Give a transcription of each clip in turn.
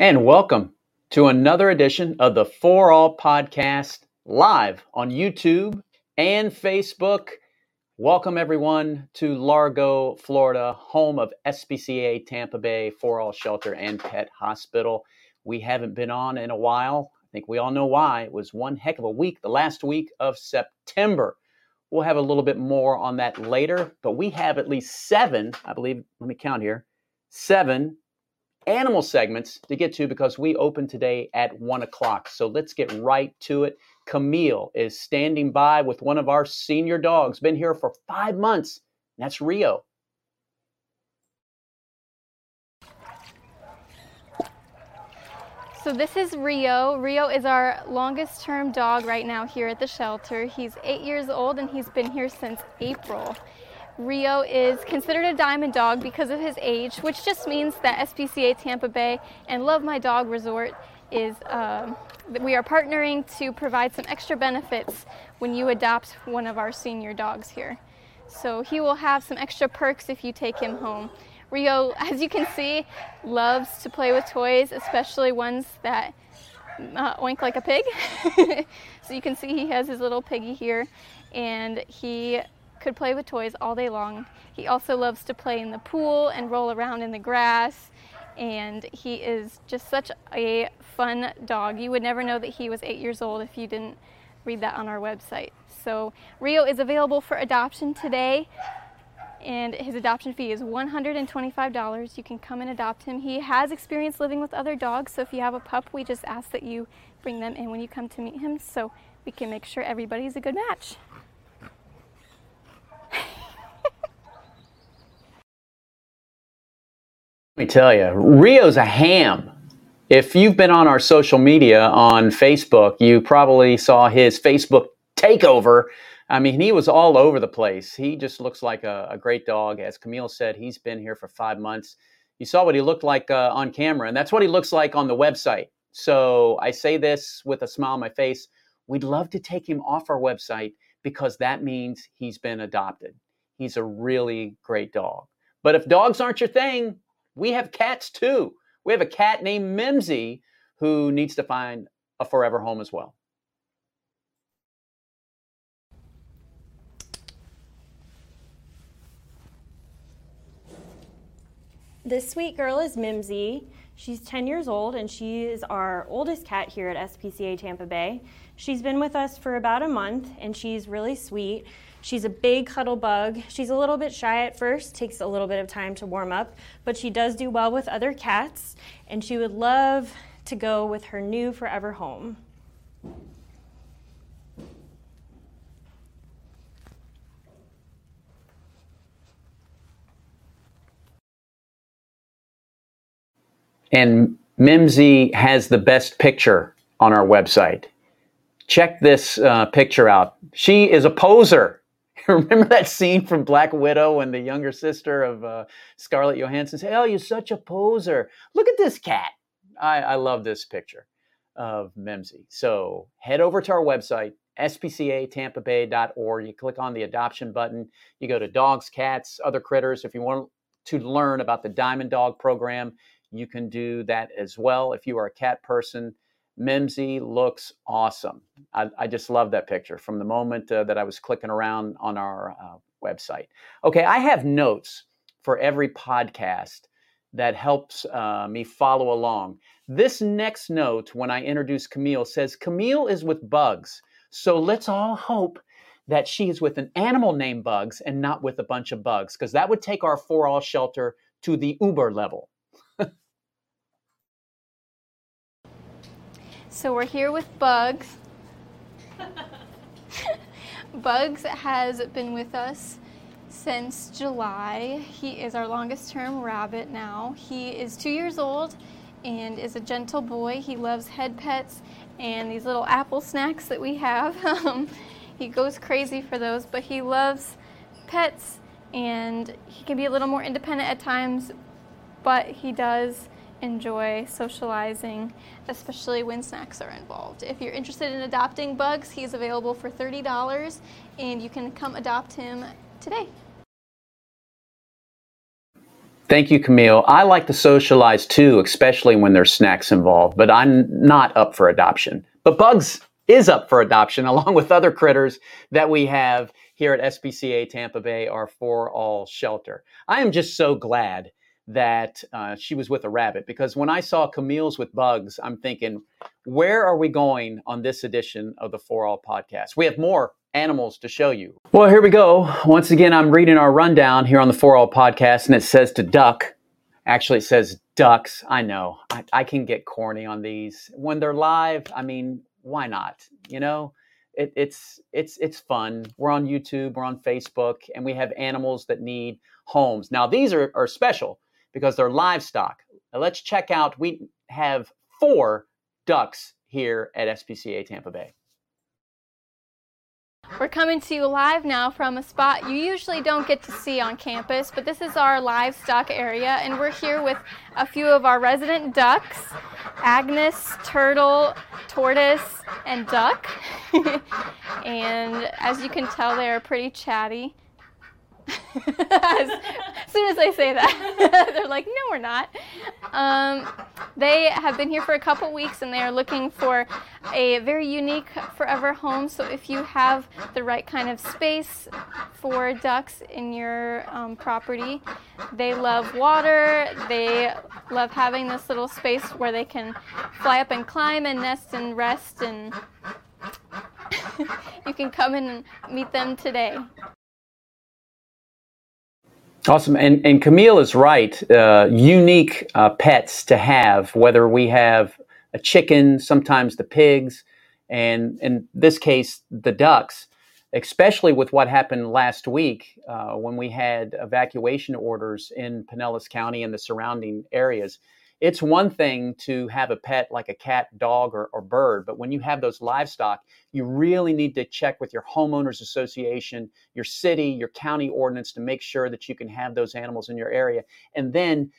And welcome to another edition of the For All podcast live on YouTube and Facebook. Welcome everyone to Largo, Florida, home of SPCA Tampa Bay For All Shelter and Pet Hospital. We haven't been on in a while. I think we all know why. It was one heck of a week, the last week of September. We'll have a little bit more on that later, but we have at least seven, I believe, let me count here, seven animal segments to get to because we open today at one o'clock. So let's get right to it. Camille is standing by with one of our senior dogs, been here for five months. That's Rio. So this is Rio. Rio is our longest term dog right now here at the shelter. He's eight years old and he's been here since April. Rio is considered a diamond dog because of his age, which just means that SPCA Tampa Bay and Love My Dog Resort is um, we are partnering to provide some extra benefits when you adopt one of our senior dogs here. So he will have some extra perks if you take him home. Rio, as you can see, loves to play with toys, especially ones that uh, oink like a pig. so you can see he has his little piggy here, and he could play with toys all day long. He also loves to play in the pool and roll around in the grass. And he is just such a fun dog. You would never know that he was eight years old if you didn't read that on our website. So Rio is available for adoption today and his adoption fee is $125. You can come and adopt him. He has experience living with other dogs, so if you have a pup, we just ask that you bring them in when you come to meet him so we can make sure everybody's a good match. Let me tell you, Rio's a ham. If you've been on our social media on Facebook, you probably saw his Facebook takeover. I mean, he was all over the place. He just looks like a, a great dog. As Camille said, he's been here for five months. You saw what he looked like uh, on camera, and that's what he looks like on the website. So I say this with a smile on my face. We'd love to take him off our website because that means he's been adopted. He's a really great dog. But if dogs aren't your thing, we have cats too. We have a cat named Mimsy who needs to find a forever home as well. This sweet girl is Mimsy. She's 10 years old and she is our oldest cat here at SPCA Tampa Bay. She's been with us for about a month and she's really sweet. She's a big cuddle bug. She's a little bit shy at first, takes a little bit of time to warm up, but she does do well with other cats, and she would love to go with her new forever home. And Mimsy has the best picture on our website. Check this uh, picture out. She is a poser. Remember that scene from Black Widow when the younger sister of uh, Scarlett Johansson said, "Oh, you're such a poser. Look at this cat." I, I love this picture of Mimsy. So head over to our website, spcatampabay.org. You click on the adoption button. You go to dogs, cats, other critters. If you want to learn about the Diamond Dog program, you can do that as well. If you are a cat person, Mimsy looks awesome. I, I, just love that picture from the moment uh, that I was clicking around on our uh, website. Okay, I have notes for every podcast that helps uh, me follow along. This next note, when I introduce Camille, says Camille is with bugs. So let's all hope that she is with an animal named Bugs and not with a bunch of bugs, because that would take our for all shelter to the Uber level. So we're here with Bugs. Bugs has been with us since July. He is our longest term rabbit now. He is two years old and is a gentle boy. He loves head pets and these little apple snacks that we have. Um, he goes crazy for those, but he loves pets and he can be a little more independent at times, but he does enjoy socializing, especially when snacks are involved. If you're interested in adopting Bugs, he's available for $30 and you can come adopt him today. Thank you, Camille. I like to socialize too, especially when there's snacks involved, but I'm not up for adoption. But Bugs is up for adoption along with other critters that we have here at SPCA Tampa Bay, our For All shelter. I am just so glad that uh, she was with a rabbit because when I saw Camille's with bugs, I'm thinking, where are we going on this edition of the For All podcast? We have more animals to show you. Well, here we go. Once again, I'm reading our rundown here on the For All podcast, and it says to duck. Actually, it says ducks. I know. I, I can get corny on these. When they're live, I mean, why not? You know? It, it's it's it's fun. We're on YouTube, we're on Facebook, and we have animals that need homes. Now these are, are special because they're livestock. Now let's check out. We have four ducks here at SPCA Tampa Bay. We're coming to you live now from a spot you usually don't get to see on campus, but this is our livestock area, and we're here with a few of our resident ducks Agnes, Turtle, Tortoise, and Duck. and as you can tell, they are pretty chatty as, soon as I say that, they're like, no, we're not. Um, they have been here for a couple weeks and they are looking for a very unique forever home. So if you have the right kind of space for ducks in your um, property, they love water. They love having this little space where they can fly up and climb and nest and rest and you can come and meet them today. Awesome. And, and Camille is right. Uh, unique uh, pets to have, whether we have a chicken, sometimes the pigs, and in this case, the ducks, especially with what happened last week uh, when we had evacuation orders in Pinellas County and the surrounding areas it's one thing to have a pet like a cat, dog, or, or, bird, but when you have those livestock, you really need to check with your homeowners association, your city, your county ordinance to make sure that you can have those animals in your area. And then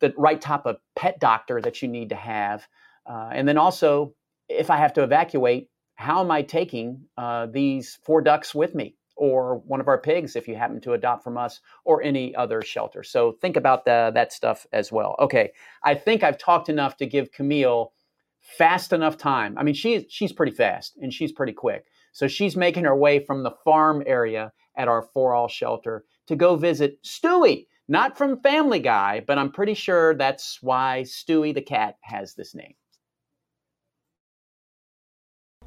the right type of pet doctor that you need to have. Uh, and then also, if I have to evacuate, how am I taking uh, these four ducks with me? Or one of our pigs if you happen to adopt from us or any other shelter. So think about the, that stuff as well. Okay, I think I've talked enough to give Camille fast enough time. I mean, she's she's pretty fast and she's pretty quick. So she's making her way from the farm area at our For All shelter to go visit Stewie, not from Family Guy, but I'm pretty sure that's why Stewie the cat has this name.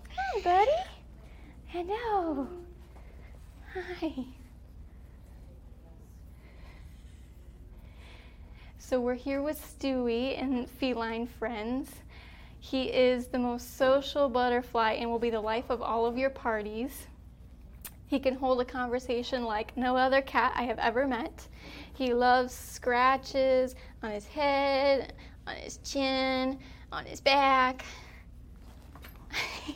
Hi, buddy. Hello. Hi. So we're here with Stewie and Feline Friends. He is the most social butterfly and will be the life of all of your parties. He can hold a conversation like no other cat I have ever met. He loves scratches on his head, on his chin, on his back.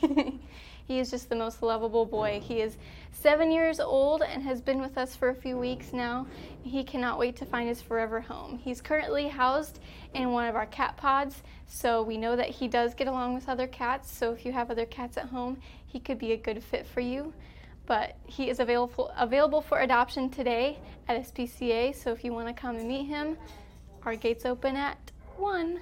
he is just the most lovable boy. He is seven years old and has been with us for a few weeks now. He cannot wait to find his forever home. He's currently housed in one of our cat pods, so we know that he does get along with other cats. So if you have other cats at home, he could be a good fit for you. But he is available available for adoption today at SPCA. So if you want to come and meet him, our gates open at one.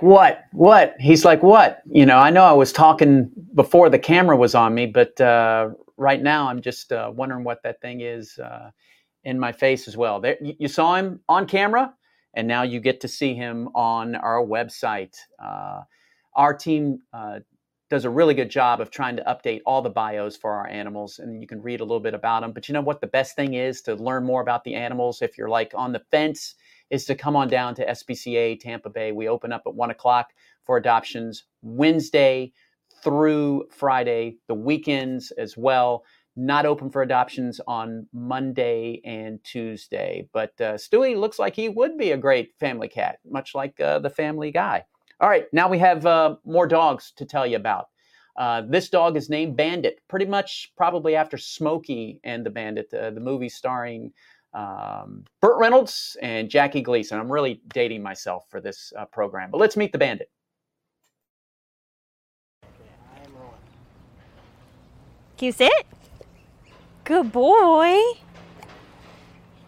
What what? He's like what? You know i know i was talking before the camera was on me but uh, right now i'm just uh, wondering what that thing is uh, in my face as well. There you saw him on camera and now you get to see him on our website. Uh, our team uh, does a really good job of trying to update all the bios for our animals and you can read a little bit about them but you know what the best thing is to learn more about the animals if you're like on the fence is to come on down to SPCA Tampa Bay. We open up at one o'clock for adoptions Wednesday through Friday, the weekends as well. Not open for adoptions on Monday and Tuesday. But uh, Stewie looks like he would be a great family cat, much like uh, the family guy. All right, now we have uh, more dogs to tell you about. Uh, this dog is named Bandit, pretty much probably after Smokey and the Bandit, uh, the movie starring um, Burt Reynolds and Jackie Gleason. I'm really dating myself for this uh, program, but let's meet the Bandit. You sit? Good boy.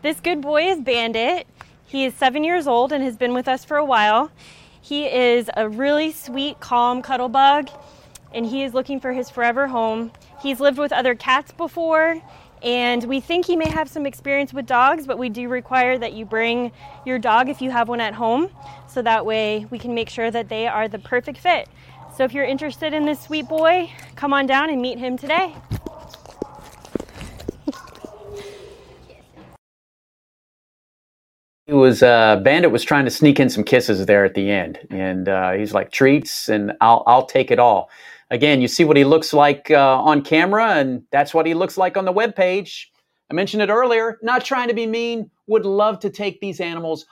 This good boy is Bandit. He is seven years old and has been with us for a while. He is a really sweet, calm cuddle bug, and he is looking for his forever home. He's lived with other cats before, and we think he may have some experience with dogs, but we do require that you bring your dog if you have one at home, so that way we can make sure that they are the perfect fit. So if you're interested in this sweet boy, come on down and meet him today. He was uh, Bandit was trying to sneak in some kisses there at the end, and uh, he's like treats, and I'll I'll take it all. Again, you see what he looks like uh, on camera, and that's what he looks like on the web page. I mentioned it earlier. Not trying to be mean. Would love to take these animals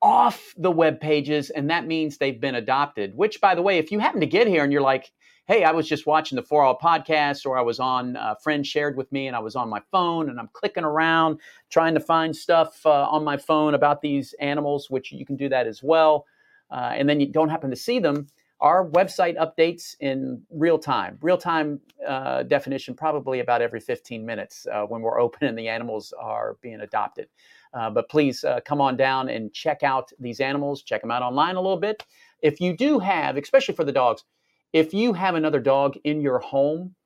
off the web pages, and that means they've been adopted. Which, by the way, if you happen to get here and you're like, hey, I was just watching the 4 All podcast, or I was on, a friend shared with me, and I was on my phone, and I'm clicking around trying to find stuff uh, on my phone about these animals, which you can do that as well. Uh, and then you don't happen to see them. Our website updates in real time, real time uh, definition, probably about every 15 minutes uh, when we're open and the animals are being adopted. Uh, but please uh, come on down and check out these animals, check them out online a little bit. If you do have, especially for the dogs, if you have another dog in your home,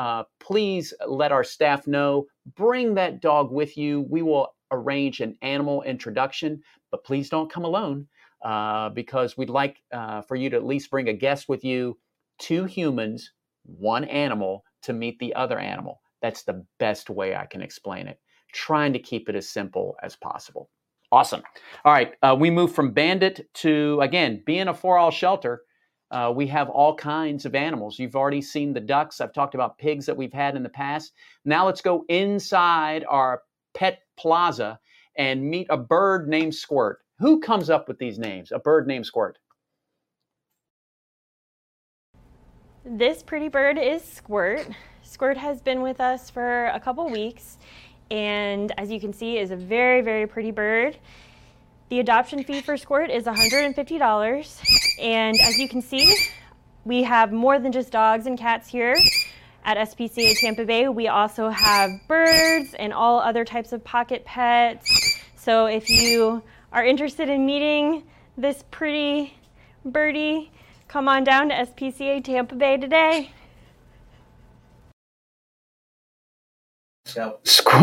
uh, please let our staff know. Bring that dog with you. We will arrange an animal introduction, but please don't come alone uh, because we'd like uh, for you to at least bring a guest with you, two humans, one animal to meet the other animal. That's the best way I can explain it. Trying to keep it as simple as possible. Awesome. All right, uh, we move from bandit to again being a four-all shelter. Uh, we have all kinds of animals. You've already seen the ducks. I've talked about pigs that we've had in the past. Now let's go inside our pet plaza and meet a bird named Squirt. Who comes up with these names? A bird named Squirt. This pretty bird is Squirt. Squirt has been with us for a couple weeks and as you can see is a very very pretty bird. The adoption fee for Squirt is $150. And as you can see, we have more than just dogs and cats here at SPCA Tampa Bay. We also have birds and all other types of pocket pets. So if you are interested in meeting this pretty birdie, come on down to SPCA Tampa Bay today.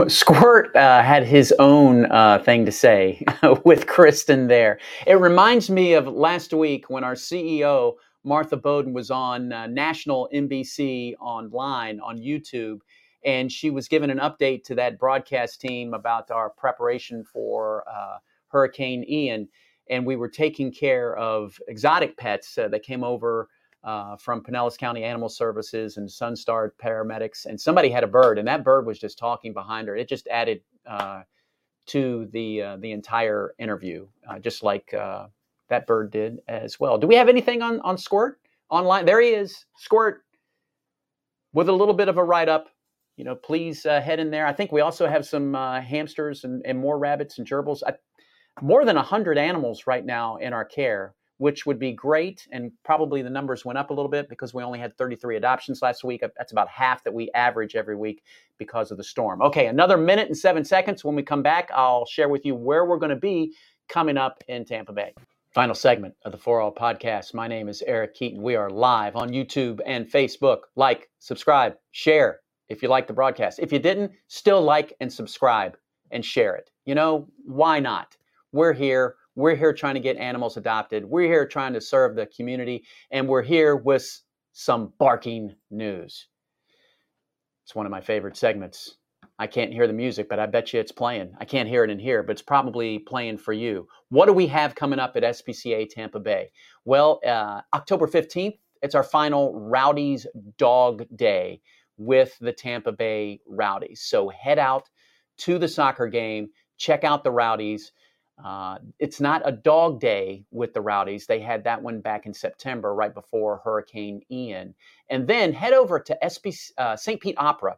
Squirt uh, had his own uh, thing to say with Kristen there. It reminds me of last week when our CEO, Martha Boden, was on uh, national NBC online on YouTube, and she was giving an update to that broadcast team about our preparation for uh, Hurricane Ian. And we were taking care of exotic pets uh, that came over uh, from Pinellas County Animal Services and Sunstar paramedics, and somebody had a bird, and that bird was just talking behind her. It just added uh, to the uh, the entire interview, uh, just like uh, that bird did as well. Do we have anything on on Squirt online? There he is, Squirt, with a little bit of a write up. You know, please uh, head in there. I think we also have some hamsters and, and, more rabbits and gerbils. I, more than hundred animals right now in our care which would be great. And probably the numbers went up a little bit because we only had 33 adoptions last week. That's about half that we average every week because of the storm. Okay, another minute and seven seconds. When we come back, I'll share with you where we're going to be coming up in Tampa Bay. Final segment of the For All podcast. My name is Eric Keaton. We are live on YouTube and Facebook. Like, subscribe, share if you like the broadcast. If you didn't, still like and subscribe and share it. You know, why not? We're here we're here trying to get animals adopted. We're here trying to serve the community, and we're here with some barking news. It's one of my favorite segments. I can't hear the music, but I bet you it's playing. I can't hear it in here, but it's probably playing for you. What do we have coming up at SPCA Tampa Bay? Well, uh, October 15th, it's our final Rowdies Dog Day with the Tampa Bay Rowdies. So head out to the soccer game, check out the Rowdies. Uh, it's not a dog day with the Rowdies. They had that one back in September, right before Hurricane Ian. And then head over to SB, uh, St. Pete Opera.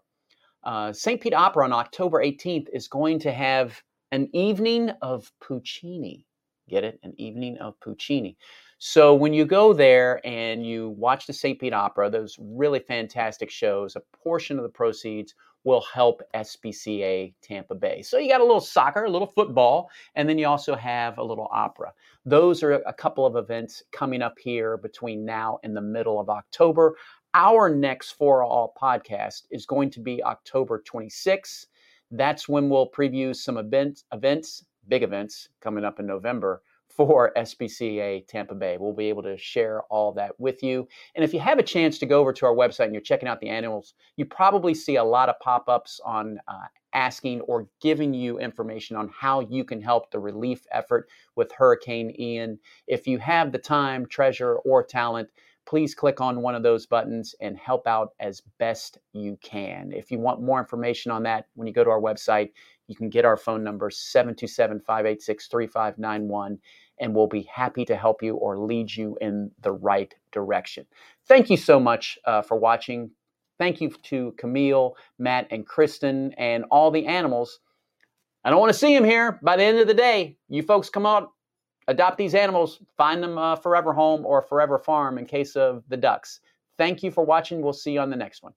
Uh, St. Pete Opera on October 18th is going to have an evening of Puccini. Get it? An evening of Puccini. So when you go there and you watch the St. Pete Opera, those really fantastic shows, a portion of the proceeds will help SPCA Tampa Bay. So you got a little soccer, a little football, and then you also have a little opera. Those are a couple of events coming up here between now and the middle of October. Our next For All podcast is going to be October 26th. That's when we'll preview some events, events, big events coming up in November for SPCA Tampa Bay. We'll be able to share all that with you. And if you have a chance to go over to our website and you're checking out the animals, you probably see a lot of pop ups on uh, asking or giving you information on how you can help the relief effort with Hurricane Ian. If you have the time, treasure, or talent, please click on one of those buttons and help out as best you can. If you want more information on that, when you go to our website, you can get our phone number 727 586 3591 and we'll be happy to help you or lead you in the right direction. Thank you so much uh, for watching. Thank you to Camille, Matt, and Kristen, and all the animals. I don't want to see them here. By the end of the day, you folks come out, adopt these animals, find them a forever home or a forever farm in case of the ducks. Thank you for watching. We'll see you on the next one.